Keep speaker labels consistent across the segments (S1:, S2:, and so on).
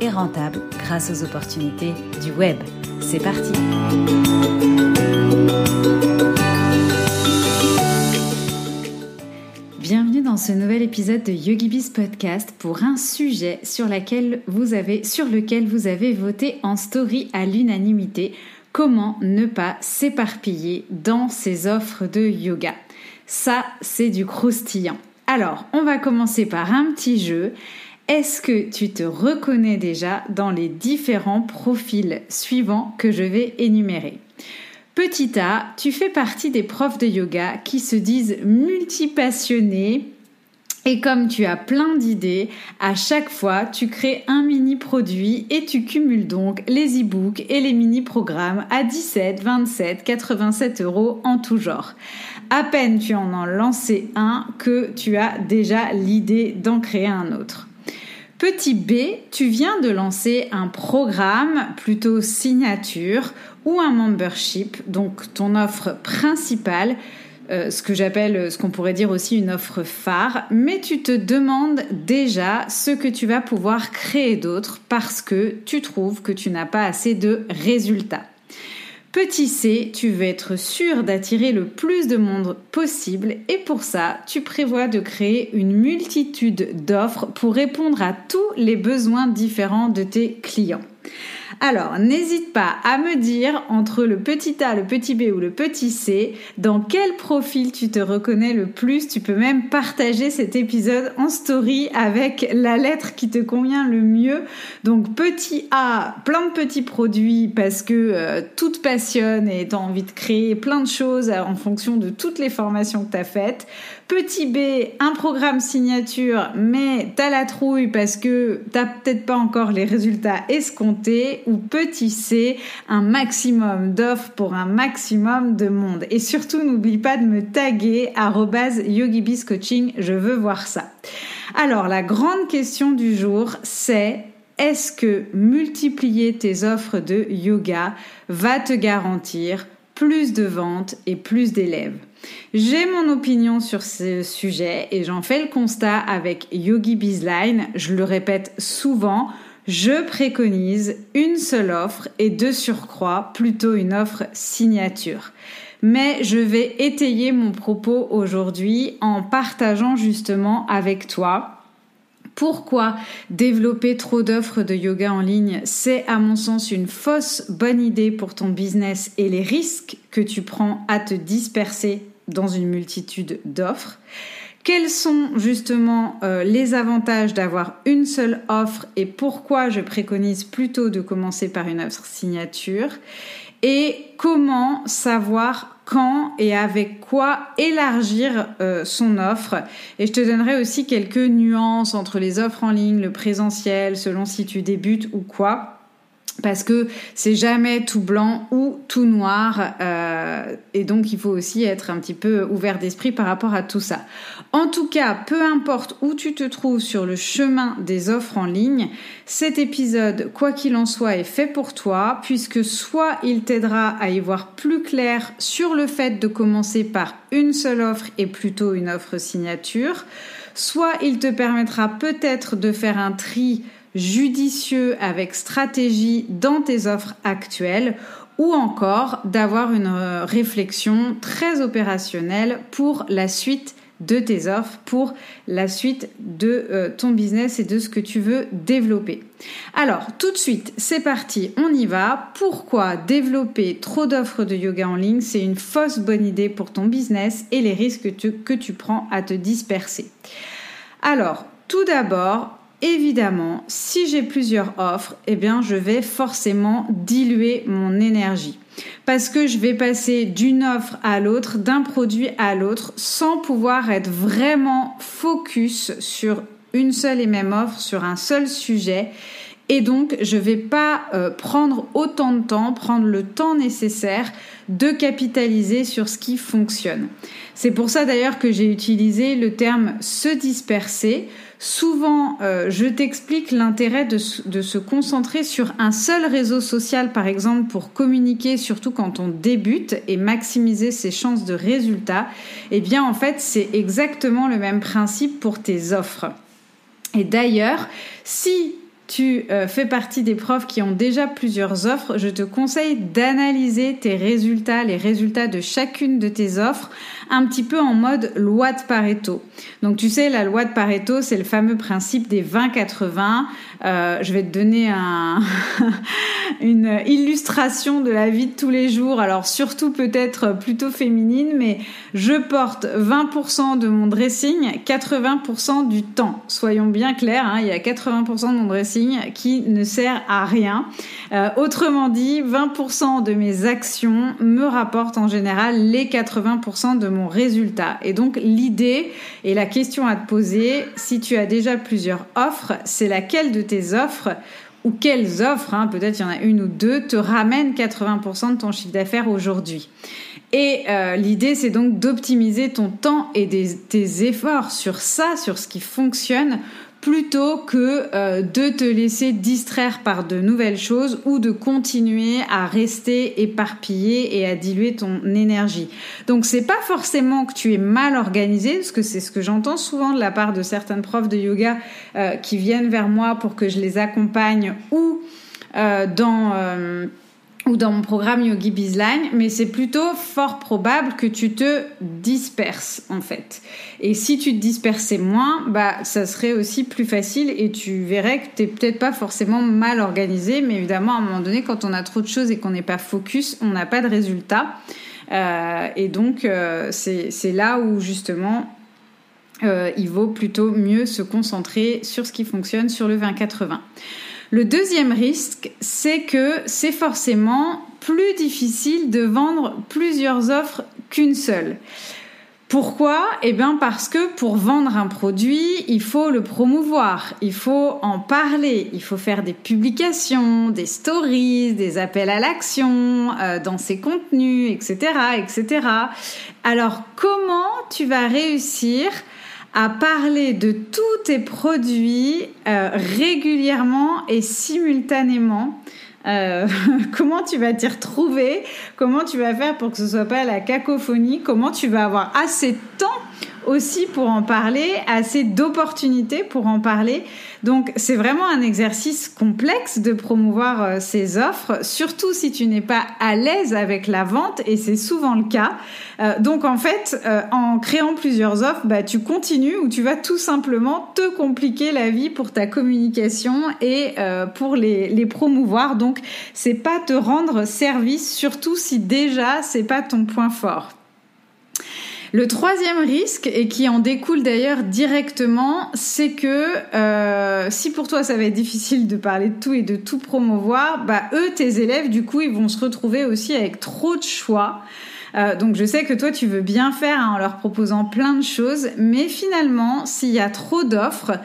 S1: et rentable grâce aux opportunités du web. C'est parti Bienvenue dans ce nouvel épisode de YogiBiz Podcast pour un sujet sur, lequel vous avez voté en story à l'unanimité. Comment ne pas s'éparpiller dans ses offres de yoga? Ça, c'est du croustillant. Alors, on va commencer par un petit jeu. Est-ce que tu te reconnais déjà dans les différents profils suivants que je vais énumérer? Petit A, tu fais partie des profs de yoga qui se disent multipassionnés et comme tu as plein d'idées, à chaque fois, tu crées un mini produit et tu cumules donc les e-books et les mini programmes à 17, 27, 87 euros en tout genre. À peine tu en as lancé un que tu as déjà l'idée d'en créer un autre. Petit B, tu viens de lancer un programme plutôt signature ou un membership, donc ton offre principale, euh, ce que j'appelle, ce qu'on pourrait dire aussi une offre phare, mais tu te demandes déjà ce que tu vas pouvoir créer d'autre parce que tu trouves que tu n'as pas assez de résultats. Petit c, tu veux être sûr d'attirer le plus de monde possible et pour ça, tu prévois de créer une multitude d'offres pour répondre à tous les besoins différents de tes clients. Alors, n'hésite pas à me dire entre le petit A, le petit B ou le petit C, dans quel profil tu te reconnais le plus. Tu peux même partager cet épisode en story avec la lettre qui te convient le mieux. Donc, petit A, plein de petits produits parce que euh, tout te passionne et tu as envie de créer plein de choses en fonction de toutes les formations que tu as faites. Petit B, un programme signature, mais t'as la trouille parce que t'as peut-être pas encore les résultats escomptés. Ou petit C, un maximum d'offres pour un maximum de monde. Et surtout, n'oublie pas de me taguer @yogibiscoaching. Je veux voir ça. Alors, la grande question du jour, c'est est-ce que multiplier tes offres de yoga va te garantir plus de ventes et plus d'élèves? J'ai mon opinion sur ce sujet et j'en fais le constat avec Yogi Bizline. Je le répète souvent, je préconise une seule offre et de surcroît plutôt une offre signature. Mais je vais étayer mon propos aujourd'hui en partageant justement avec toi pourquoi développer trop d'offres de yoga en ligne C'est à mon sens une fausse bonne idée pour ton business et les risques que tu prends à te disperser dans une multitude d'offres. Quels sont justement euh, les avantages d'avoir une seule offre et pourquoi je préconise plutôt de commencer par une offre signature? Et comment savoir quand et avec quoi élargir euh, son offre? Et je te donnerai aussi quelques nuances entre les offres en ligne, le présentiel, selon si tu débutes ou quoi parce que c'est jamais tout blanc ou tout noir euh, et donc il faut aussi être un petit peu ouvert d'esprit par rapport à tout ça. En tout cas, peu importe où tu te trouves sur le chemin des offres en ligne, cet épisode, quoi qu'il en soit, est fait pour toi puisque soit il t'aidera à y voir plus clair sur le fait de commencer par une seule offre et plutôt une offre signature, soit il te permettra peut-être de faire un tri judicieux avec stratégie dans tes offres actuelles ou encore d'avoir une euh, réflexion très opérationnelle pour la suite de tes offres, pour la suite de euh, ton business et de ce que tu veux développer. Alors, tout de suite, c'est parti, on y va. Pourquoi développer trop d'offres de yoga en ligne? C'est une fausse bonne idée pour ton business et les risques que tu, que tu prends à te disperser. Alors, tout d'abord, évidemment, si j'ai plusieurs offres, eh bien, je vais forcément diluer mon énergie. Parce que je vais passer d'une offre à l'autre, d'un produit à l'autre, sans pouvoir être vraiment focus sur une seule et même offre, sur un seul sujet. Et donc, je vais pas euh, prendre autant de temps, prendre le temps nécessaire de capitaliser sur ce qui fonctionne. C'est pour ça d'ailleurs que j'ai utilisé le terme se disperser. Souvent, euh, je t'explique l'intérêt de, se concentrer sur un seul réseau social, par exemple, pour communiquer, surtout quand on débute et maximiser ses chances de résultats. Eh bien, en fait, c'est exactement le même principe pour tes offres. Et d'ailleurs, si tu euh, fais partie des profs qui ont déjà plusieurs offres, je te conseille d'analyser tes résultats, les résultats de chacune de tes offres, un petit peu en mode loi de Pareto. Donc tu sais, la loi de Pareto, c'est le fameux principe des 20-80. Euh, je vais te donner un une illustration de la vie de tous les jours, alors surtout peut-être plutôt féminine, mais je porte 20% de mon dressing 80% du temps. Soyons bien clairs, hein, il y a 80% de mon dressing qui ne sert à rien. Euh, autrement dit, 20% de mes actions me rapportent en général les 80% de mon résultat. Et donc l'idée et la question à te poser, si tu as déjà plusieurs offres, c'est laquelle de tes offres ou quelles offres, hein, peut-être il y en a une ou deux, te ramènent 80% de ton chiffre d'affaires aujourd'hui? Et euh, l'idée, c'est donc d'optimiser ton temps et tes efforts sur ça, sur ce qui fonctionne, plutôt que euh, de te laisser distraire par de nouvelles choses ou de continuer à rester éparpillé et à diluer ton énergie. Donc c'est pas forcément que tu es mal organisé, parce que c'est ce que j'entends souvent de la part de certaines profs de yoga euh, qui viennent vers moi pour que je les accompagne ou euh, dans ou dans mon programme Yogi Bizline, mais c'est plutôt fort probable que tu te disperses en fait. Et si tu te dispersais moins, bah ça serait aussi plus facile et tu verrais que t'es peut-être pas forcément mal organisé, mais évidemment à un moment donné, quand on a trop de choses et qu'on n'est pas focus, on n'a pas de résultat. Euh, et donc euh, c'est là où justement euh, il vaut plutôt mieux se concentrer sur ce qui fonctionne sur le 20-80. Le deuxième risque, c'est que c'est forcément plus difficile de vendre plusieurs offres qu'une seule. Pourquoi? Eh bien parce que pour vendre un produit, il faut le promouvoir, il faut en parler, il faut faire des publications, des stories, des appels à l'action euh, dans ses contenus, etc., etc. Alors comment tu vas réussir à parler de tous tes produits euh, régulièrement et simultanément. Euh, comment tu vas t'y retrouver? Comment tu vas faire pour que ce soit pas la cacophonie? Comment tu vas avoir assez de temps aussi pour en parler, assez d'opportunités pour en parler. Donc c'est vraiment un exercice complexe de promouvoir euh, ces offres, surtout si tu n'es pas à l'aise avec la vente, et c'est souvent le cas. Euh, donc en fait, euh, en créant plusieurs offres, bah, tu continues ou tu vas tout simplement te compliquer la vie pour ta communication et pour les, les promouvoir. Donc c'est pas te rendre service, surtout si déjà c'est pas ton point fort. Le troisième risque, et qui en découle d'ailleurs directement, c'est que euh, si pour toi ça va être difficile de parler de tout et de tout promouvoir, bah eux, tes élèves, du coup, ils vont se retrouver aussi avec trop de choix. Euh, donc je sais que toi tu veux bien faire hein, en leur proposant plein de choses, mais finalement s'il y a trop d'offres,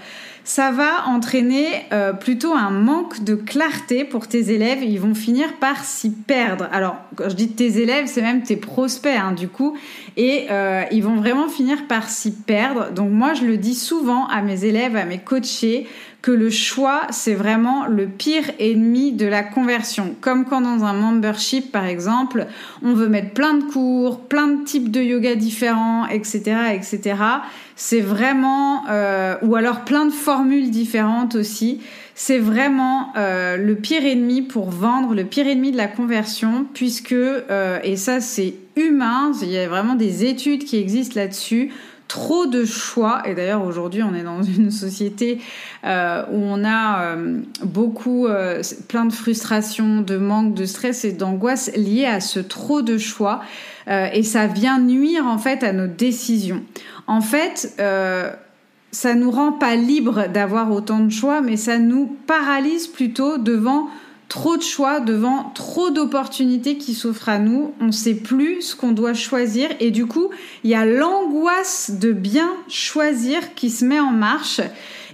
S1: ça va entraîner euh, plutôt un manque de clarté pour tes élèves. Ils vont finir par s'y perdre. Alors, quand je dis tes élèves, c'est même tes prospects, hein, du coup. Et euh, ils vont vraiment finir par s'y perdre. Donc, moi, je le dis souvent à mes élèves, à mes coachés que le choix, c'est vraiment le pire ennemi de la conversion. Comme quand dans un membership, par exemple, on veut mettre plein de cours, plein de types de yoga différents, etc., etc. C'est vraiment, euh, ou alors plein de formules différentes aussi. C'est vraiment euh, le pire ennemi pour vendre, le pire ennemi de la conversion, puisque, euh, et ça c'est humain, il y a vraiment des études qui existent là-dessus, trop de choix. Et d'ailleurs, aujourd'hui, on est dans une société euh, où on a beaucoup, euh, plein de frustration, de manque, de stress et d'angoisse liées à ce trop de choix. et ça vient nuire en fait à nos décisions. En fait, ça nous rend pas libre d'avoir autant de choix, mais ça nous paralyse plutôt devant trop de choix, devant trop d'opportunités qui s'offrent à nous, on ne sait plus ce qu'on doit choisir et du coup, il y a l'angoisse de bien choisir qui se met en marche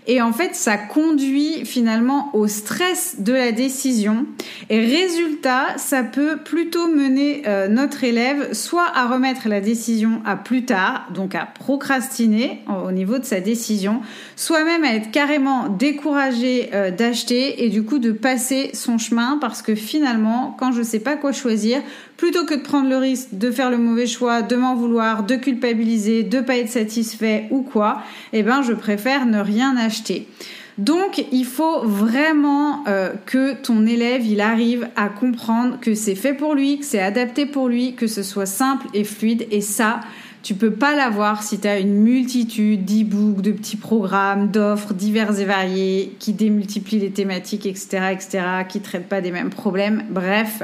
S1: et en fait ça conduit finalement au stress de la décision. Et résultat ça peut plutôt mener euh, notre élève soit à remettre la décision à plus tard donc à procrastiner au niveau de sa décision soit même à être carrément découragé euh, d'acheter et du coup de passer son chemin parce que finalement quand je sais pas quoi choisir plutôt que de prendre le risque de faire le mauvais choix, de m'en vouloir, de culpabiliser, de pas être satisfait ou quoi, eh ben je préfère ne rien acheter. Donc il faut vraiment euh, que ton élève il arrive à comprendre que c'est fait pour lui, que c'est adapté pour lui, que ce soit simple et fluide et ça tu peux pas l'avoir si tu as une multitude d'e-books, de petits programmes, d'offres diverses et variées qui démultiplient les thématiques, etc., etc., qui traitent pas des mêmes problèmes. Bref,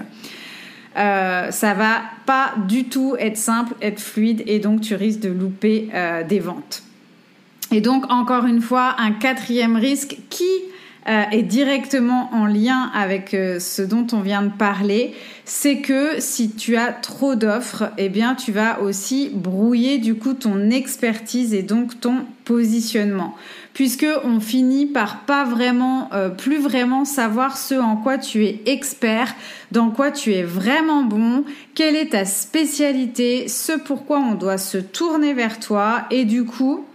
S1: euh, ça va pas du tout être simple, être fluide et donc tu risques de louper euh, des ventes. Et donc encore une fois, un quatrième risque qui euh, est directement en lien avec ce dont on vient de parler, c'est que si tu as trop d'offres, eh bien tu vas aussi brouiller du coup ton expertise et donc ton positionnement puisque on finit par pas vraiment, euh, plus vraiment savoir ce en quoi tu es expert, dans quoi tu es vraiment bon, quelle est ta spécialité, ce pourquoi on doit se tourner vers toi, et du coup,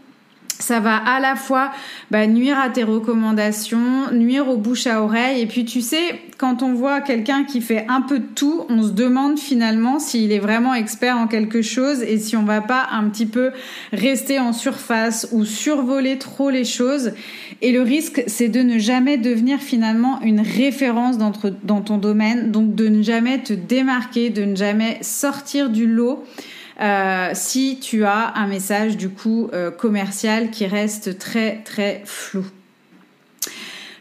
S1: ça va à la fois bah, nuire à tes recommandations, nuire aux bouches à oreille. Et puis tu sais, quand on voit quelqu'un qui fait un peu de tout, on se demande finalement s'il est vraiment expert en quelque chose et si on va pas un petit peu rester en surface ou survoler trop les choses. Et le risque, c'est de ne jamais devenir finalement une référence dans, dans ton domaine, donc de ne jamais te démarquer, de ne jamais sortir du lot. Euh, si tu as un message du coup euh, commercial qui reste très très flou.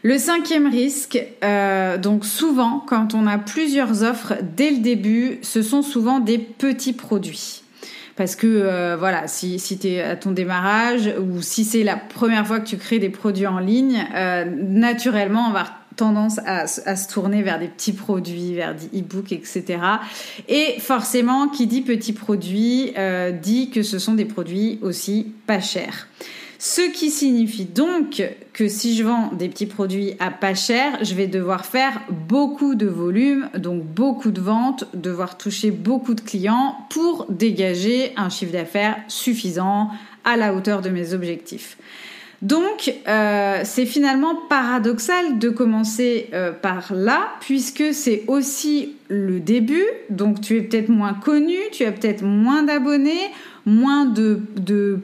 S1: Le cinquième risque, euh, donc souvent quand on a plusieurs offres dès le début, ce sont souvent des petits produits. Parce que voilà, si, si tu es à ton démarrage ou si c'est la première fois que tu crées des produits en ligne, naturellement on va tendance à, se tourner vers des petits produits, vers des e-books, etc. Et forcément, qui dit petits produits euh, dit que ce sont des produits aussi pas chers. Ce qui signifie donc que si je vends des petits produits à pas cher, je vais devoir faire beaucoup de volume, donc beaucoup de ventes, devoir toucher beaucoup de clients pour dégager un chiffre d'affaires suffisant à la hauteur de mes objectifs. Donc, euh, c'est finalement paradoxal de commencer euh, par là, puisque c'est aussi le début. Donc, tu es peut-être moins connu, tu as peut-être moins d'abonnés, moins de,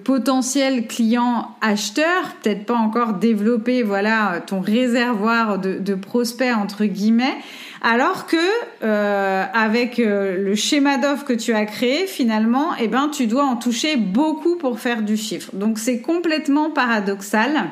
S1: potentiels clients acheteurs, peut-être pas encore développé, voilà, ton réservoir de, de prospects entre guillemets. Alors que euh, avec euh, le schéma d'offre que tu as créé, finalement, eh ben, tu dois en toucher beaucoup pour faire du chiffre. Donc c'est complètement paradoxal.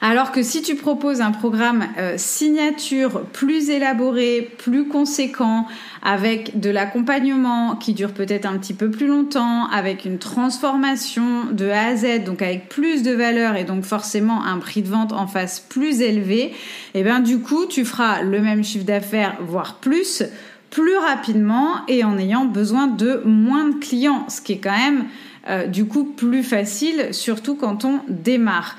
S1: Alors que si tu proposes un programme euh, signature plus élaboré, plus conséquent, avec de l'accompagnement qui dure peut-être un petit peu plus longtemps, avec une transformation de A à Z, donc avec plus de valeur et donc forcément un prix de vente en face plus élevé, et eh bien du coup tu feras le même chiffre d'affaires, voire plus, plus rapidement et en ayant besoin de moins de clients, ce qui est quand même euh, du coup plus facile, surtout quand on démarre.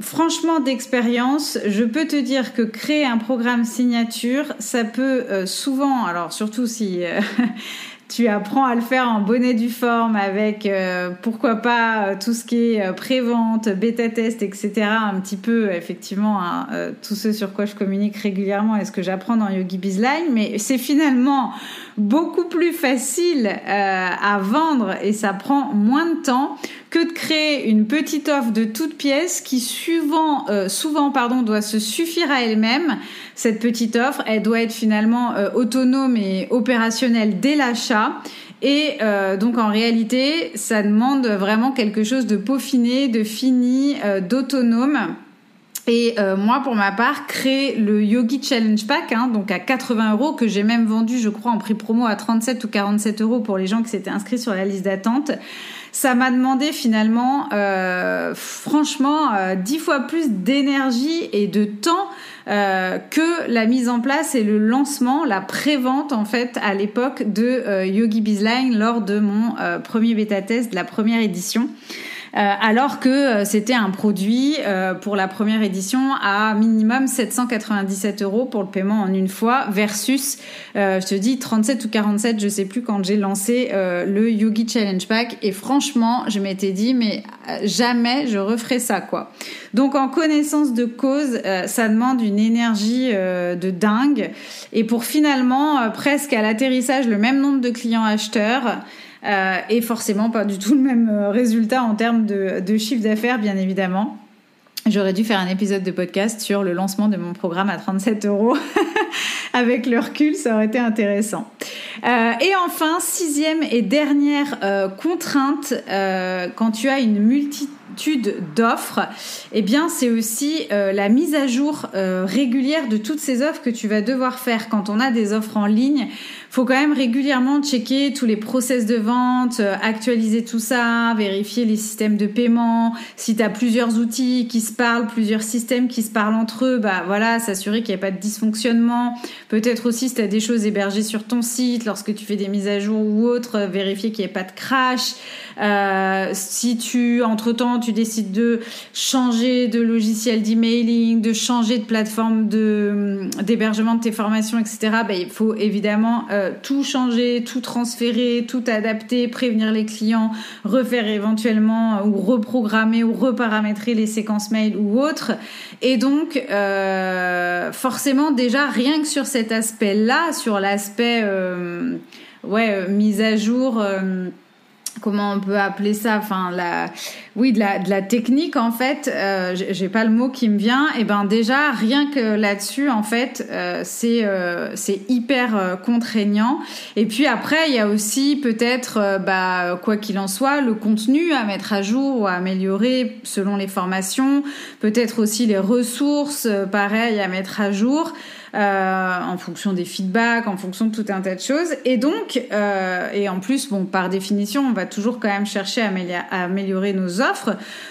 S1: Franchement d'expérience, je peux te dire que créer un programme signature, ça peut euh, souvent, alors surtout si euh, tu apprends à le faire en bonnet du forme avec euh, pourquoi pas tout ce qui est pré-vente, bêta-test, etc. Un petit peu effectivement hein, tout ce sur quoi je communique régulièrement et ce que j'apprends dans Yogi Bizline, mais c'est finalement beaucoup plus facile à vendre et ça prend moins de temps que de créer une petite offre de toute pièce qui souvent, euh, souvent pardon, doit se suffire à elle-même. Cette petite offre, elle doit être finalement euh, autonome et opérationnelle dès l'achat. Et euh, donc en réalité, ça demande vraiment quelque chose de peaufiné, de fini, d'autonome. Et moi, pour ma part, créer le Yogi Challenge Pack, hein, donc à 80 euros, que j'ai même vendu, je crois, en prix promo à 37 ou 47 euros pour les gens qui s'étaient inscrits sur la liste d'attente ça m'a demandé finalement, euh, franchement, euh, dix fois plus d'énergie et de temps euh, que la mise en place et le lancement, la prévente en fait à l'époque de Yogi Bizline lors de mon premier bêta test de la première édition. Alors que c'était un produit pour la première édition à minimum 797 euros pour le paiement en une fois versus, je te dis 37 ou 47, je sais plus quand j'ai lancé le Yogi Challenge Pack et franchement, je m'étais dit mais jamais je referai ça quoi. Donc en connaissance de cause, ça demande une énergie de dingue et pour finalement presque à l'atterrissage le même nombre de clients acheteurs euh, et forcément pas du tout le même euh, résultat en termes de, chiffre d'affaires, bien évidemment. J'aurais dû faire un épisode de podcast sur le lancement de mon programme à 37 euros. Avec le recul, ça aurait été intéressant. Euh, et enfin, sixième et dernière contrainte, quand tu as une multitude d'offres, eh bien, c'est aussi euh, la mise à jour euh, régulière de toutes ces offres que tu vas devoir faire quand on a des offres en ligne faut quand même régulièrement checker tous les process de vente, euh, actualiser tout ça, vérifier les systèmes de paiement. Si tu as plusieurs outils qui se parlent, plusieurs systèmes qui se parlent entre eux, bah voilà, s'assurer qu'il n'y a pas de dysfonctionnement. Peut-être aussi si tu as des choses hébergées sur ton site, lorsque tu fais des mises à jour ou autres, vérifier qu'il n'y ait pas de crash. Si tu, entre-temps, tu décides de changer de logiciel d'emailing, de changer de plateforme de, d'hébergement de tes formations, etc., bah, il faut évidemment euh, tout changer, tout transférer, tout adapter, prévenir les clients, refaire éventuellement euh, ou reprogrammer ou reparamétrer les séquences mail ou autres. Et donc, euh, forcément, déjà, rien que sur cet aspect-là, sur l'aspect, euh, ouais, mise à jour comment on peut appeler ça enfin la oui de la, technique en fait euh, j'ai pas le mot qui me vient et ben déjà rien que là-dessus en fait euh, c'est euh, c'est hyper euh, contraignant et puis après il y a aussi peut-être bah quoi qu'il en soit le contenu à mettre à jour ou à améliorer selon les formations peut-être aussi les ressources pareil à mettre à jour en fonction des feedbacks, en fonction de tout un tas de choses. Et donc, et en plus, bon, par définition, on va toujours quand même chercher à améliorer nos offres.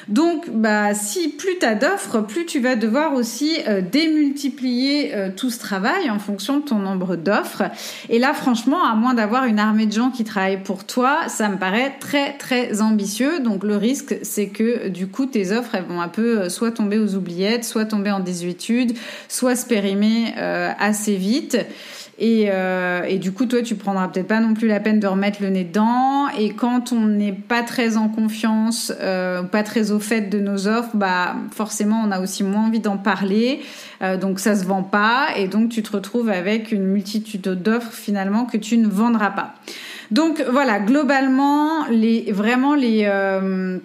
S1: Donc, bah, si plus tu as d'offres, plus tu vas devoir aussi euh, démultiplier euh, tout ce travail en fonction de ton nombre d'offres. Et là, franchement, à moins d'avoir une armée de gens qui travaillent pour toi, ça me paraît très, très ambitieux. Donc, le risque, c'est que du coup, tes offres, elles vont un peu euh, soit tomber aux oubliettes, soit tomber en désuétude, soit se périmer assez vite. Et, euh, et, du coup, toi, tu prendras peut-être pas non plus la peine de remettre le nez dedans. Et quand on n'est pas très en confiance, euh, pas très au fait de nos offres, bah forcément, on a aussi moins envie d'en parler. Euh, donc ça se vend pas, et donc tu te retrouves avec une multitude d'offres finalement que tu ne vendras pas. Donc voilà, globalement, les vraiment les euh,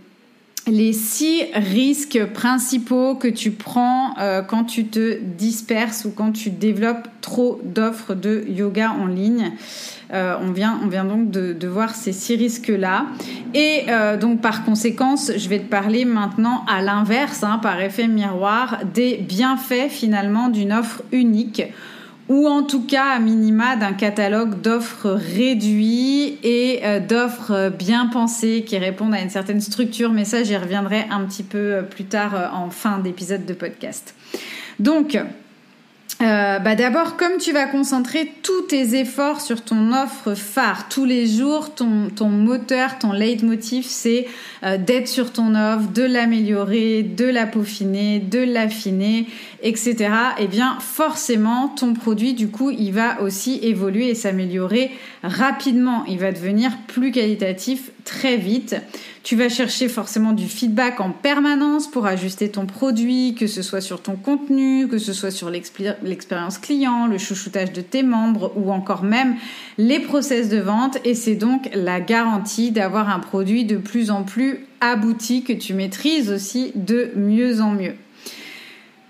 S1: les six risques principaux que tu prends euh, quand tu te disperses ou quand tu développes trop d'offres de yoga en ligne. Euh, on, vient, on vient donc de, voir ces six risques-là. Et euh, donc par conséquence, je vais te parler maintenant à l'inverse, hein, par effet miroir, des bienfaits finalement d'une offre unique ou en tout cas à minima d'un catalogue d'offres réduits et euh, d'offres bien pensées qui répondent à une certaine structure. Mais ça, j'y reviendrai un petit peu plus tard euh, en fin d'épisode de podcast. Donc, euh, bah D'abord, comme tu vas concentrer tous tes efforts sur ton offre phare tous les jours, ton, ton moteur, ton leitmotiv, c'est euh, d'être sur ton offre, de l'améliorer, de la peaufiner, de l'affiner, etc. Eh bien, forcément, ton produit, du coup, il va aussi évoluer et s'améliorer rapidement. Il va devenir plus qualitatif très vite. Tu vas chercher forcément du feedback en permanence pour ajuster ton produit, que ce soit sur ton contenu, que ce soit sur l'expérience client, le chouchoutage de tes membres ou encore même les process de vente. Et c'est donc la garantie d'avoir un produit de plus en plus abouti que tu maîtrises aussi de mieux en mieux.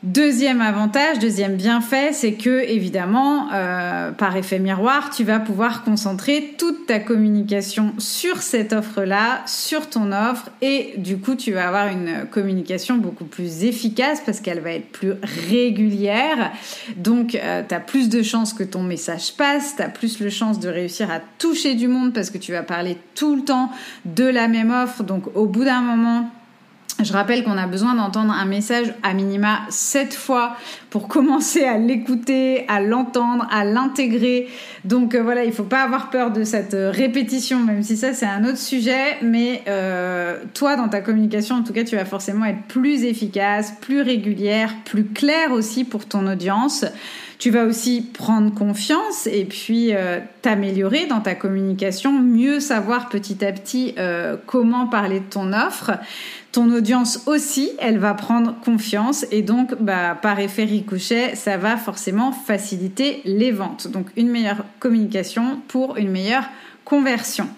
S1: Deuxième avantage, deuxième bienfait, c'est que évidemment, euh, par effet miroir, tu vas pouvoir concentrer toute ta communication sur cette offre-là, sur ton offre, et du coup, tu vas avoir une communication beaucoup plus efficace parce qu'elle va être plus régulière. Donc, euh, tu as plus de chances que ton message passe, tu as plus de chances de réussir à toucher du monde parce que tu vas parler tout le temps de la même offre. Donc, au bout d'un moment, Je rappelle qu'on a besoin d'entendre un message à minima sept fois pour commencer à l'écouter, à l'entendre, à l'intégrer. Donc euh, voilà, il faut pas avoir peur de cette euh, répétition, même si ça c'est un autre sujet. Mais euh, toi, dans ta communication, en tout cas, tu vas forcément être plus efficace, plus régulière, plus claire aussi pour ton audience. Tu vas aussi prendre confiance et puis t'améliorer dans ta communication, mieux savoir petit à petit comment parler de ton offre ton audience aussi, elle va prendre confiance et donc bah, par effet ricochet, ça va forcément faciliter les ventes. Donc une meilleure communication pour une meilleure conversion.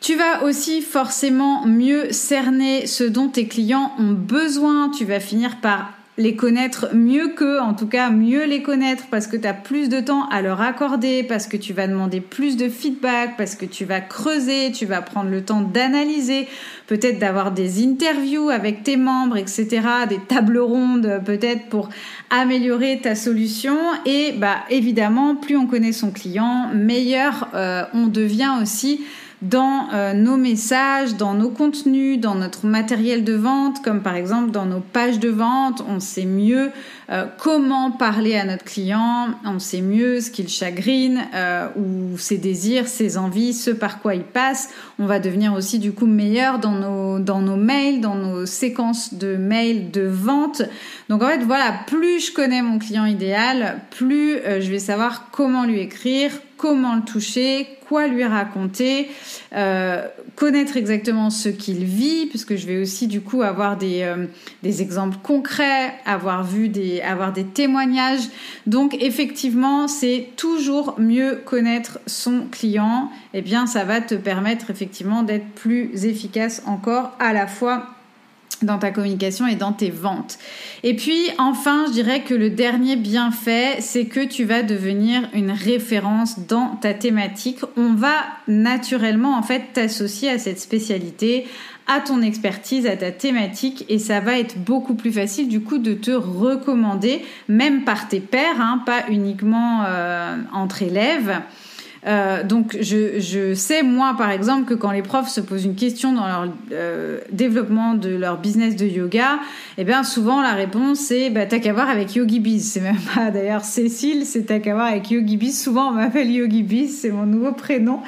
S1: Tu vas aussi forcément mieux cerner ce dont tes clients ont besoin. Tu vas finir par les connaître mieux qu'eux, en tout cas mieux les connaître parce que tu as plus de temps à leur accorder, parce que tu vas demander plus de feedback, parce que tu vas creuser, tu vas prendre le temps d'analyser, peut-être d'avoir des interviews avec tes membres, etc., des tables rondes peut-être pour améliorer ta solution. Et bah évidemment, plus on connaît son client, meilleur euh, on devient aussi dans euh, nos messages, dans nos contenus, dans notre matériel de vente, comme par exemple dans nos pages de vente, on sait mieux euh, comment parler à notre client, on sait mieux ce qu'il chagrine, euh, ou ses désirs, ses envies, ce par quoi il passe. On va devenir aussi du coup meilleur dans nos, dans nos mails, dans nos séquences de mails de vente. Donc en fait, voilà, plus je connais mon client idéal, plus je vais savoir comment lui écrire, comment le toucher, quoi lui raconter, euh, connaître exactement ce qu'il vit, puisque je vais aussi du coup avoir des, euh, des exemples concrets, avoir vu des, avoir des témoignages. Donc effectivement, c'est toujours mieux connaître son client. Eh bien, ça va te permettre effectivement d'être plus efficace encore à la fois dans ta communication et dans tes ventes. Et puis enfin, je dirais que le dernier bienfait, c'est que tu vas devenir une référence dans ta thématique. On va naturellement en fait t'associer à cette spécialité, à ton expertise, à ta thématique et ça va être beaucoup plus facile du coup de te recommander, même par tes pairs, hein, pas uniquement euh, entre élèves. Euh, donc je, sais moi par exemple que quand les profs se posent une question dans leur euh, développement de leur business de yoga, eh bien souvent la réponse c'est bah, t'as qu'à voir avec Yogi Biz. C'est même pas d'ailleurs Cécile, c'est t'as qu'à voir avec Yogi Biz. Souvent on m'appelle Yogi Biz, c'est mon nouveau prénom.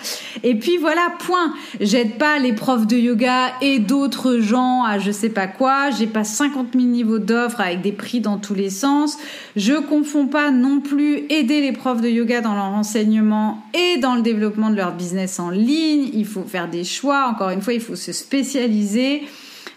S1: Et puis voilà, point. J'aide pas les profs de yoga et d'autres gens à je sais pas quoi. J'ai pas 50 000 niveaux d'offres avec des prix dans tous les sens. Je confonds pas non plus aider les profs de yoga dans leur enseignement et dans le développement de leur business en ligne. Il faut faire des choix. Encore une fois, il faut se spécialiser.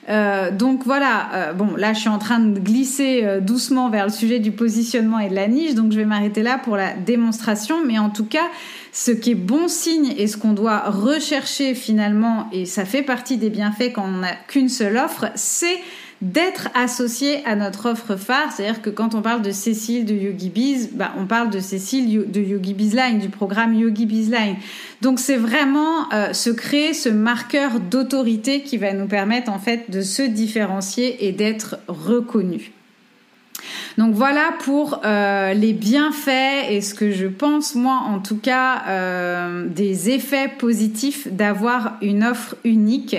S1: Euh, donc voilà, euh, bon là je suis en train de glisser euh, doucement vers le sujet du positionnement et de la niche, donc je vais m'arrêter là pour la démonstration, mais en tout cas ce qui est bon signe et ce qu'on doit rechercher finalement, et ça fait partie des bienfaits quand on n'a qu'une seule offre, c'est d'être associé à notre offre phare. C'est-à-dire que quand on parle de Cécile de Yogi Biz, bah, on parle de Cécile de Yogi Bizline, du programme Yogi Bizline. Donc c'est vraiment euh, se créer ce marqueur d'autorité qui va nous permettre en fait de se différencier et d'être reconnu. Donc voilà pour euh, les bienfaits et ce que je pense moi en tout cas euh, des effets positifs d'avoir une offre unique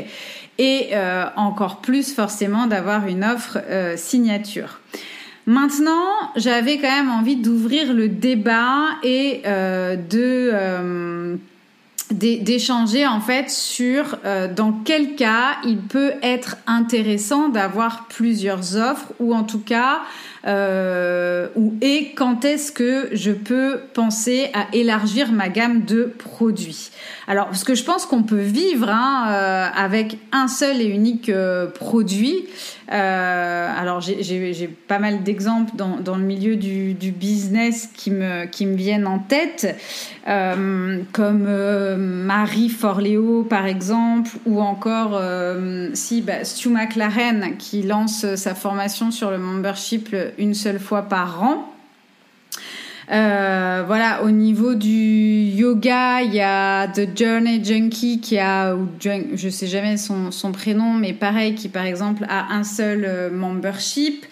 S1: et euh, encore plus forcément d'avoir une offre euh, signature. Maintenant, j'avais quand même envie d'ouvrir le débat et euh, de d'échanger en fait sur dans quel cas il peut être intéressant d'avoir plusieurs offres ou en tout cas euh, et quand est-ce que je peux penser à élargir ma gamme de produits? Alors, parce que je pense qu'on peut vivre hein, euh, avec un seul et unique euh, produit. Euh, alors, j'ai pas mal d'exemples dans, le milieu du, business qui me, viennent en tête, comme Marie Forleo par exemple, ou encore si bah, Stu McLaren qui lance sa formation sur le membership une seule fois par an. Euh, voilà, au niveau du yoga, il y a The Journey Junkie qui a, ou je sais jamais son, prénom, mais pareil, qui par exemple a un seul euh, membership.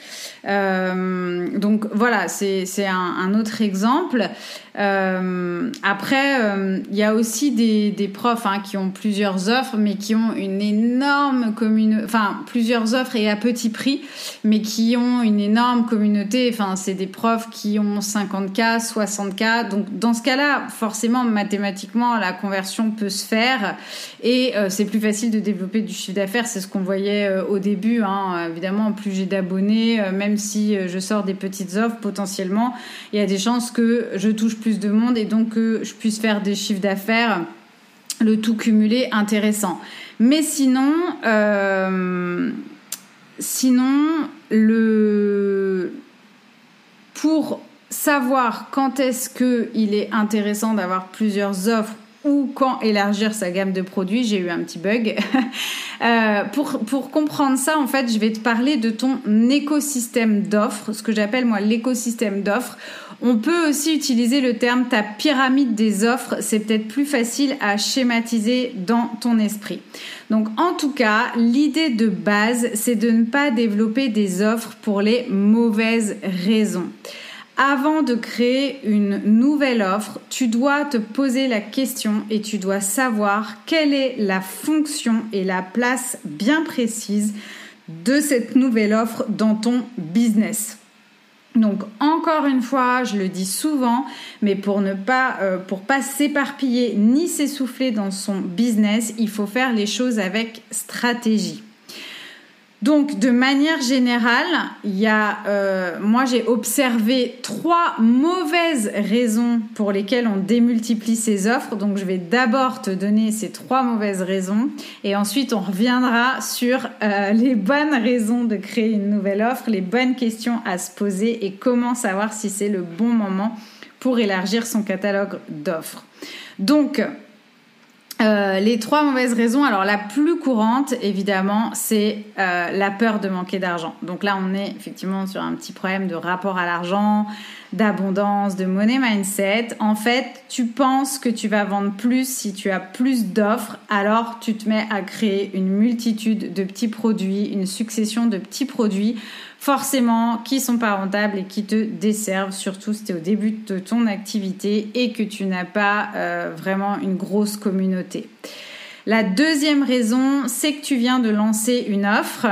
S1: Euh, donc voilà, c'est un, autre exemple. Euh, après, il euh, y a aussi des, profs hein, qui ont plusieurs offres, mais qui ont une énorme communauté, enfin plusieurs offres et à petit prix, mais qui ont une énorme communauté. Enfin, c'est des profs qui ont 50K, 60K. Donc, dans ce cas-là, forcément, mathématiquement, la conversion peut se faire et euh, c'est plus facile de développer du chiffre d'affaires. C'est ce qu'on voyait au début. Hein. Évidemment, plus j'ai d'abonnés, même si je sors des petites offres, potentiellement, il y a des chances que je touche plus de monde et donc que je puisse faire des chiffres d'affaires, le tout cumulé intéressant. Mais sinon, euh, sinon le pour savoir quand est-ce qu'il est intéressant d'avoir plusieurs offres ou quand élargir sa gamme de produits. J'ai eu un petit bug. euh, pour, pour comprendre ça, en fait, je vais te parler de ton écosystème d'offres, ce que j'appelle moi l'écosystème d'offres. On peut aussi utiliser le terme ta pyramide des offres. C'est peut-être plus facile à schématiser dans ton esprit. Donc, en tout cas, l'idée de base, c'est de ne pas développer des offres pour les mauvaises raisons. Avant de créer une nouvelle offre, tu dois te poser la question et tu dois savoir quelle est la fonction et la place bien précise de cette nouvelle offre dans ton business. Donc encore une fois, je le dis souvent, mais pour ne pas euh, pas s'éparpiller ni s'essouffler dans son business, il faut faire les choses avec stratégie. Donc, de manière générale, il y a, euh, moi j'ai observé trois mauvaises raisons pour lesquelles on démultiplie ses offres. Donc, je vais d'abord te donner ces trois mauvaises raisons et ensuite on reviendra sur euh, les bonnes raisons de créer une nouvelle offre, les bonnes questions à se poser et comment savoir si c'est le bon moment pour élargir son catalogue d'offres. Donc, euh, les trois mauvaises raisons, alors la plus courante, évidemment, c'est euh, la peur de manquer d'argent. Donc là, on est effectivement sur un petit problème de rapport à l'argent, d'abondance, de money mindset. En fait, tu penses que tu vas vendre plus si tu as plus d'offres, alors tu te mets à créer une multitude de petits produits, une succession de petits produits forcément qui sont pas rentables et qui te desservent, surtout si tu es au début de ton activité et que tu n'as pas euh, vraiment une grosse communauté. La deuxième raison, c'est que tu viens de lancer une offre,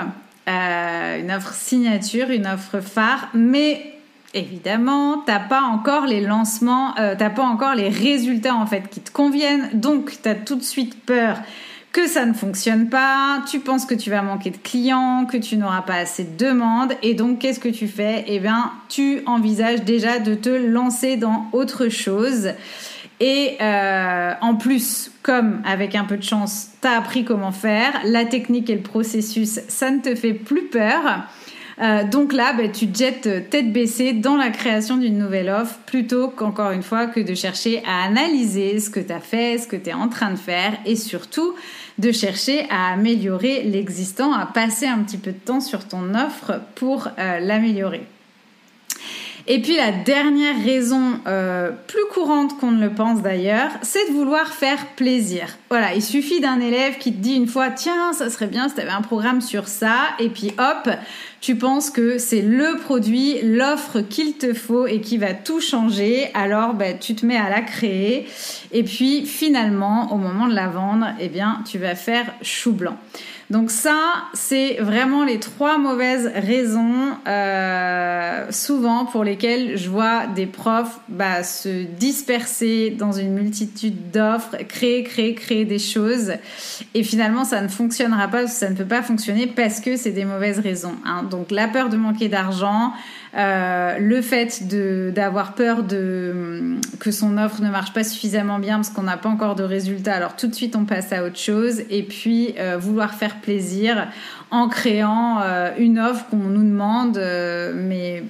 S1: euh, une offre signature, une offre phare, mais Évidemment, t'as pas encore les lancements, euh, t'as pas encore les résultats en fait qui te conviennent, donc tu as tout de suite peur que ça ne fonctionne pas, tu penses que tu vas manquer de clients, que tu n'auras pas assez de demandes, et donc qu'est-ce que tu fais? Eh bien, tu envisages déjà de te lancer dans autre chose. Et euh, en plus, comme avec un peu de chance, tu as appris comment faire, la technique et le processus, ça ne te fait plus peur. Euh, donc là, bah, tu te jettes tête baissée dans la création d'une nouvelle offre plutôt qu'encore une fois que de chercher à analyser ce que tu as fait, ce que tu es en train de faire et surtout de chercher à améliorer l'existant, à passer un petit peu de temps sur ton offre pour euh, l'améliorer. Et puis la dernière raison, euh, plus courante qu'on ne le pense d'ailleurs, c'est de vouloir faire plaisir. Voilà, il suffit d'un élève qui te dit une fois, tiens, ça serait bien si tu avais un programme sur ça, et puis hop, tu penses que c'est le produit, l'offre qu'il te faut et qui va tout changer, alors ben, tu te mets à la créer, et puis finalement, au moment de la vendre, eh bien, tu vas faire chou blanc. Donc ça, c'est vraiment les trois mauvaises raisons euh, souvent pour lesquelles je vois des profs bah, se disperser dans une multitude d'offres, créer, créer, créer des choses. Et finalement, ça ne fonctionnera pas, ça ne peut pas fonctionner parce que c'est des mauvaises raisons. Hein. Donc la peur de manquer d'argent, euh, le fait d'avoir peur de que son offre ne marche pas suffisamment bien parce qu'on n'a pas encore de résultats, alors tout de suite on passe à autre chose, et puis euh, vouloir faire plaisir en créant euh, une offre qu'on nous demande, mais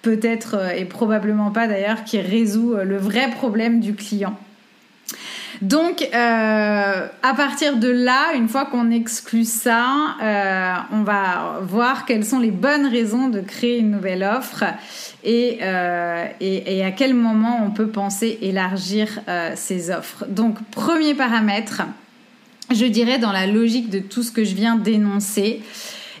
S1: peut-être et probablement pas d'ailleurs, qui résout le vrai problème du client. Donc, euh, à partir de là, une fois qu'on exclut ça, euh, on va voir quelles sont les bonnes raisons de créer une nouvelle offre et, euh, et, à quel moment on peut penser élargir ces offres. Donc, premier paramètre, je dirais dans la logique de tout ce que je viens d'énoncer,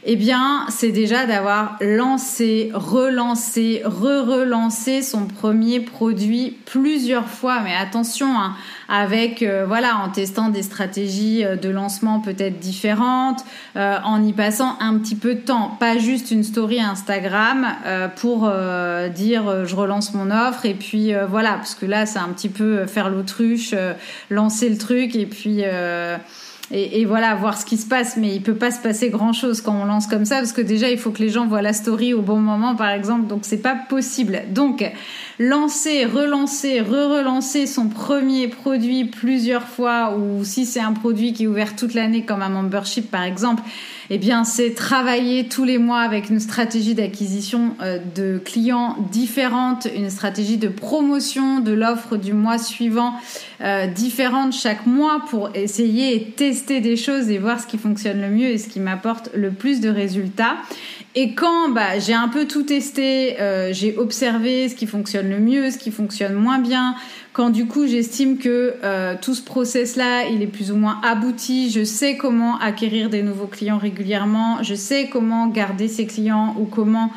S1: eh bien, c'est déjà d'avoir lancé, relancé, re-relancé son premier produit plusieurs fois. Mais attention, hein, avec euh, voilà, en testant des stratégies euh, de lancement peut-être différentes, euh, en y passant un petit peu de temps, pas juste une story Instagram pour dire je relance mon offre et puis voilà, parce que là c'est un petit peu faire l'autruche, lancer le truc et puis et, voilà, voir ce qui se passe. Mais il peut pas se passer grand chose quand on lance comme ça, parce que déjà, il faut que les gens voient la story au bon moment, par exemple. Donc, c'est pas possible. Donc, lancer, relancer, re-relancer son premier produit plusieurs fois, ou si c'est un produit qui est ouvert toute l'année, comme un membership, par exemple, eh bien, c'est travailler tous les mois avec une stratégie d'acquisition euh, de clients différente, une stratégie de promotion de l'offre du mois suivant euh, différente chaque mois pour essayer et tester des choses et voir ce qui fonctionne le mieux et ce qui m'apporte le plus de résultats. Et quand bah, j'ai un peu tout testé, euh, j'ai observé ce qui fonctionne le mieux, ce qui fonctionne moins bien, quand du coup j'estime que euh, tout ce process-là, il est plus ou moins abouti, je sais comment acquérir des nouveaux clients régulièrement, je sais comment garder ses clients ou comment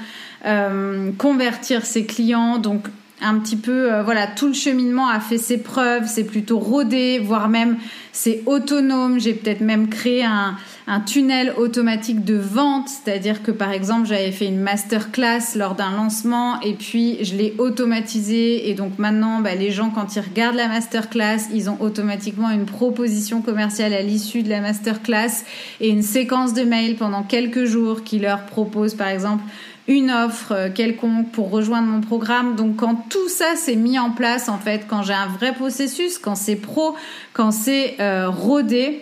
S1: euh, convertir ses clients. Donc un petit peu, euh, voilà, tout le cheminement a fait ses preuves, c'est plutôt rodé, voire même c'est autonome. J'ai peut-être même créé un, un, tunnel automatique de vente, c'est-à-dire que par exemple j'avais fait une masterclass lors d'un lancement et puis je l'ai automatisé et donc maintenant bah, les gens quand ils regardent la masterclass, ils ont automatiquement une proposition commerciale à l'issue de la masterclass et une séquence de mails pendant quelques jours qui leur propose par exemple une offre euh, quelconque pour rejoindre mon programme. Donc quand tout ça s'est mis en place, en fait, quand j'ai un vrai processus, quand c'est pro, quand c'est euh, rodé,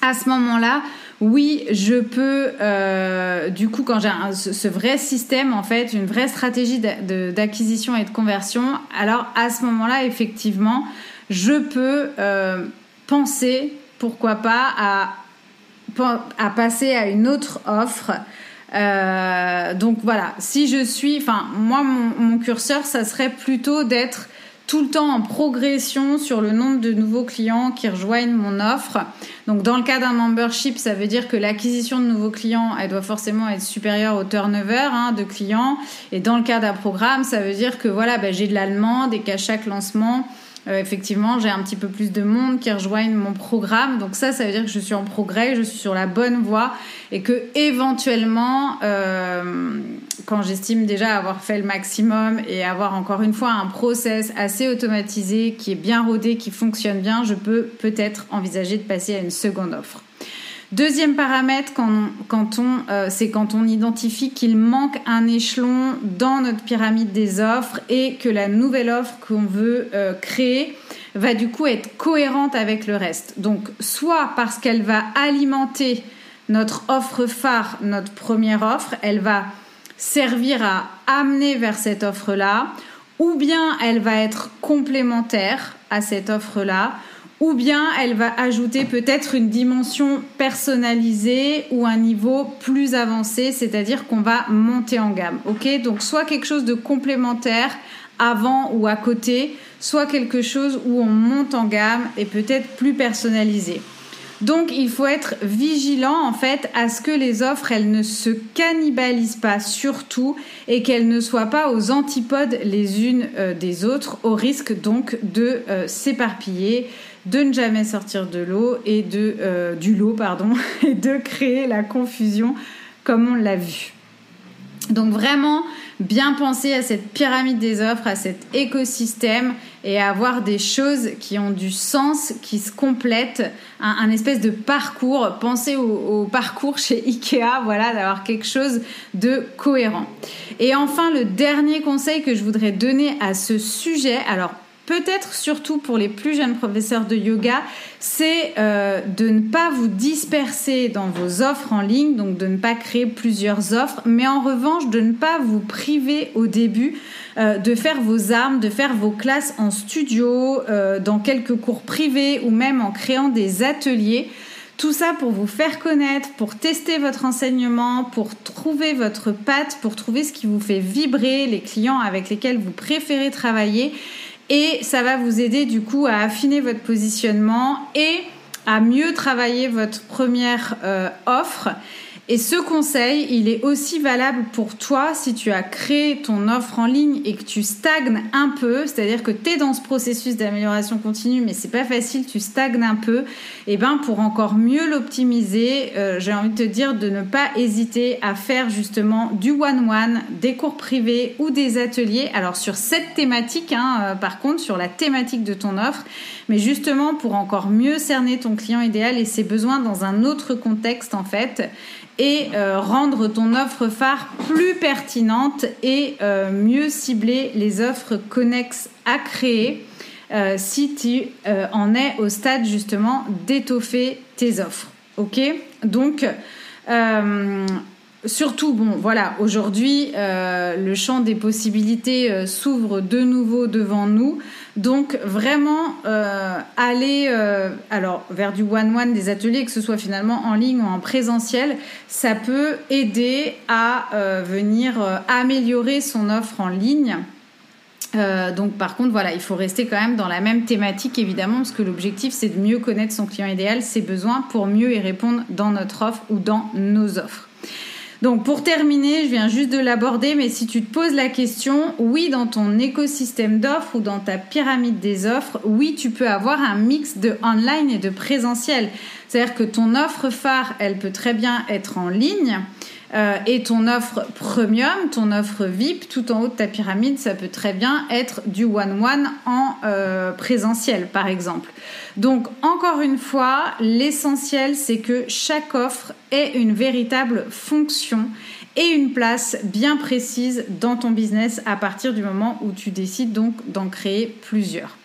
S1: à ce moment-là, oui, je peux, euh, du coup, quand j'ai ce, vrai système, en fait, une vraie stratégie d'acquisition et de conversion, alors à ce moment-là, effectivement, je peux penser, pourquoi pas, à, à passer à une autre offre euh, donc voilà, si je suis, enfin moi mon, curseur, ça serait plutôt d'être tout le temps en progression sur le nombre de nouveaux clients qui rejoignent mon offre. Donc dans le cas d'un membership, ça veut dire que l'acquisition de nouveaux clients, elle doit forcément être supérieure au turnover hein, de clients. Et dans le cas d'un programme, ça veut dire que voilà, ben, j'ai de la et qu'à chaque lancement, euh, effectivement, j'ai un petit peu plus de monde qui rejoignent mon programme. Donc ça, ça veut dire que je suis en progrès, je suis sur la bonne voie et que éventuellement, euh, quand j'estime déjà avoir fait le maximum et avoir encore une fois un process assez automatisé qui est bien rodé, qui fonctionne bien, je peux peut-être envisager de passer à une seconde offre. Deuxième paramètre, quand on, euh, c'est quand on identifie qu'il manque un échelon dans notre pyramide des offres et que la nouvelle offre qu'on veut euh, créer va du coup être cohérente avec le reste. Donc, soit parce qu'elle va alimenter notre offre phare, notre première offre, elle va servir à amener vers cette offre-là, ou bien elle va être complémentaire à cette offre-là, ou bien elle va ajouter peut-être une dimension personnalisée ou un niveau plus avancé, c'est-à-dire qu'on va monter en gamme. Ok, donc soit quelque chose de complémentaire avant ou à côté, soit quelque chose où on monte en gamme et peut-être plus personnalisé. Donc il faut être vigilant en fait à ce que les offres elles ne se cannibalisent pas surtout et qu'elles ne soient pas aux antipodes les unes euh, des autres au risque donc de euh, s'éparpiller de ne jamais sortir de l'eau et de euh, du lot pardon et de créer la confusion comme on l'a vu. Donc vraiment bien penser à cette pyramide des offres, à cet écosystème et à avoir des choses qui ont du sens, qui se complètent, un, espèce de parcours. Pensez au, au parcours chez Ikea, voilà, d'avoir quelque chose de cohérent. Et enfin, le dernier conseil que je voudrais donner à ce sujet, alors peut-être surtout pour les plus jeunes professeurs de yoga, c'est euh, de ne pas vous disperser dans vos offres en ligne, donc de ne pas créer plusieurs offres, mais en revanche de ne pas vous priver au début euh, de faire vos armes, de faire vos classes en studio, euh, dans quelques cours privés ou même en créant des ateliers. Tout ça pour vous faire connaître, pour tester votre enseignement, pour trouver votre patte, pour trouver ce qui vous fait vibrer, les clients avec lesquels vous préférez travailler et ça va vous aider du coup à affiner votre positionnement et à mieux travailler votre première euh, offre Et ce conseil, il est aussi valable pour toi si tu as créé ton offre en ligne et que tu stagnes un peu, c'est-à-dire que tu es dans ce processus d'amélioration continue, mais c'est pas facile, tu stagnes un peu. Et ben pour encore mieux l'optimiser, euh, j'ai envie de te dire de ne pas hésiter à faire justement du one-one, des cours privés ou des ateliers. Alors sur cette thématique, hein, euh, par contre, sur la thématique de ton offre, mais justement pour encore mieux cerner ton client idéal et ses besoins dans un autre contexte en fait et euh, rendre ton offre phare plus pertinente et euh, mieux cibler les offres connexes à créer euh, si tu en es au stade justement d'étoffer tes offres. Ok? Donc, surtout, bon, voilà, aujourd'hui, le champ des possibilités s'ouvre de nouveau devant nous. Donc vraiment euh, aller euh, alors vers du one-one des ateliers, que ce soit finalement en ligne ou en présentiel, ça peut aider à euh, venir améliorer son offre en ligne. donc par contre voilà, il faut rester quand même dans la même thématique évidemment parce que l'objectif c'est de mieux connaître son client idéal, ses besoins pour mieux y répondre dans notre offre ou dans nos offres. Donc pour terminer, je viens juste de l'aborder, mais si tu te poses la question, oui, dans ton écosystème d'offres ou dans ta pyramide des offres, oui, tu peux avoir un mix de online et de présentiel. C'est-à-dire que ton offre phare, elle peut très bien être en ligne. Euh, et ton offre premium, ton offre VIP, tout en haut de ta pyramide, ça peut très bien être du one-one en euh, présentiel, par exemple. Donc, encore une fois, l'essentiel, c'est que chaque offre ait une véritable fonction et une place bien précise dans ton business à partir du moment où tu décides donc d'en créer plusieurs.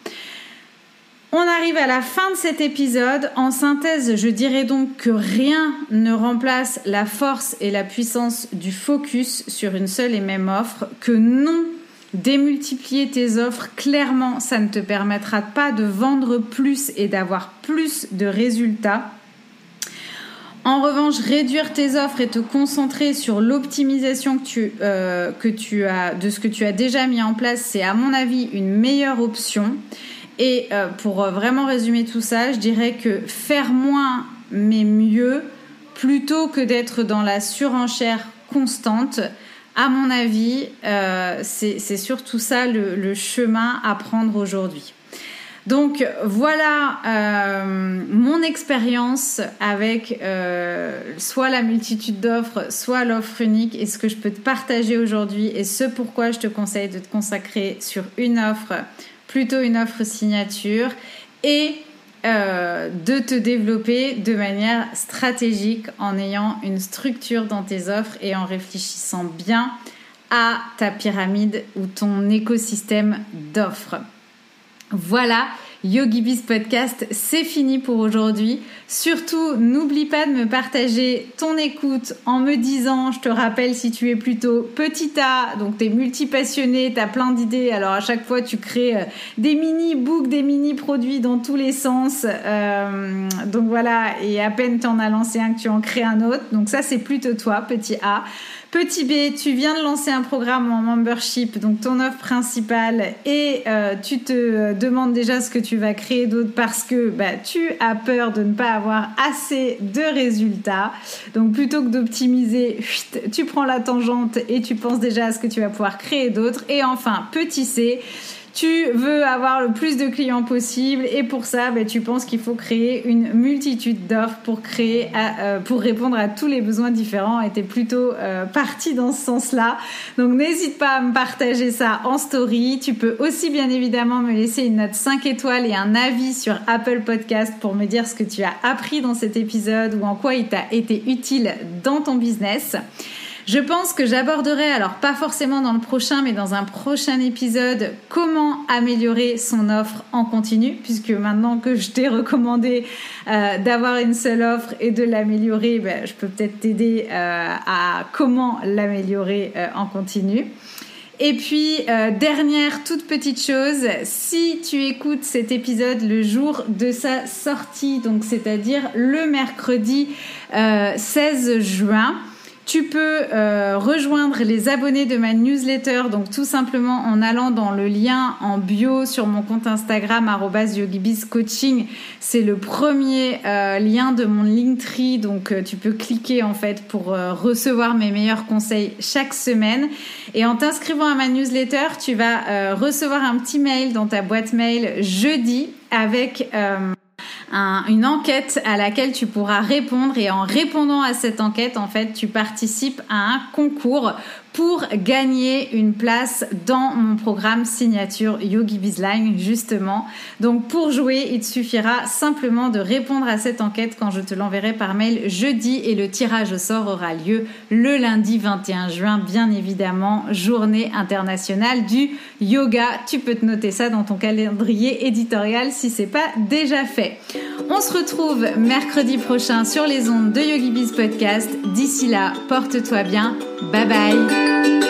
S1: On arrive à la fin de cet épisode. En synthèse, je dirais donc que rien ne remplace la force et la puissance du focus sur une seule et même offre, que non, démultiplier tes offres, clairement, ça ne te permettra pas de vendre plus et d'avoir plus de résultats. En revanche, réduire tes offres et te concentrer sur l'optimisation euh, de ce que tu as déjà mis en place, c'est à mon avis une meilleure option. Et euh, pour euh, vraiment résumer tout ça, je dirais que faire moins mais mieux, plutôt que d'être dans la surenchère constante, à mon avis, euh, c'est surtout ça le, chemin à prendre aujourd'hui. Donc voilà mon expérience avec soit la multitude d'offres, soit l'offre unique et ce que je peux te partager aujourd'hui et ce pourquoi je te conseille de te consacrer sur une offre plutôt une offre signature et euh, de te développer de manière stratégique en ayant une structure dans tes offres et en réfléchissant bien à ta pyramide ou ton écosystème d'offres. Voilà, YogiBiz Podcast, c'est fini pour aujourd'hui. Surtout, n'oublie pas de me partager ton écoute en me disant, je te rappelle si tu es plutôt petit A, donc tu es multipassionné, tu as plein d'idées, alors à chaque fois tu crées euh, des mini-books, des mini-produits dans tous les sens. Euh, donc voilà, et à peine tu en as lancé un que tu en crées un autre. Donc ça c'est plutôt toi, petit A. Petit B, tu viens de lancer un programme en membership, donc ton offre principale, et euh, tu te demandes déjà ce que tu vas créer d'autre parce que bah, tu as peur de ne pas avoir assez de résultats. Donc plutôt que d'optimiser, tu prends la tangente et tu penses déjà à ce que tu vas pouvoir créer d'autres. Et enfin, petit C, tu veux avoir le plus de clients possible et pour ça, ben, tu penses qu'il faut créer une multitude d'offres pour créer, euh, pour répondre à tous les besoins différents. Et es plutôt euh, parti dans ce sens-là. Donc n'hésite pas à me partager ça en story. Tu peux aussi bien évidemment me laisser une note 5 étoiles et un avis sur Apple Podcast pour me dire ce que tu as appris dans cet épisode ou en quoi il t'a été utile dans ton business. Je pense que j'aborderai, alors pas forcément dans le prochain, mais dans un prochain épisode, comment améliorer son offre en continu, puisque maintenant que je t'ai recommandé euh, d'avoir une seule offre et de l'améliorer, ben, je peux peut-être t'aider euh, à comment l'améliorer euh, en continu. Et puis, dernière toute petite chose, si tu écoutes cet épisode le jour de sa sortie, donc c'est-à-dire le mercredi 16 juin, Tu peux euh, rejoindre les abonnés de ma newsletter, donc tout simplement en allant dans le lien en bio sur mon compte Instagram @yogibizcoaching. C'est le premier euh, lien de mon Linktree, donc euh, tu peux cliquer en fait pour recevoir mes meilleurs conseils chaque semaine. Et en t'inscrivant à ma newsletter, tu vas recevoir un petit mail dans ta boîte mail jeudi avec une enquête à laquelle tu pourras répondre et en répondant à cette enquête, en fait, tu participes à un concours pour gagner une place dans mon programme signature Yogi Bizline justement. Donc pour jouer, il te suffira simplement de répondre à cette enquête quand je te l'enverrai par mail jeudi et le tirage au sort aura lieu le lundi 21 juin, bien évidemment, journée internationale du yoga. Tu peux te noter ça dans ton calendrier éditorial si c'est pas déjà fait. On se retrouve mercredi prochain sur les ondes de Yogi Biz Podcast. D'ici là, porte-toi bien. Bye bye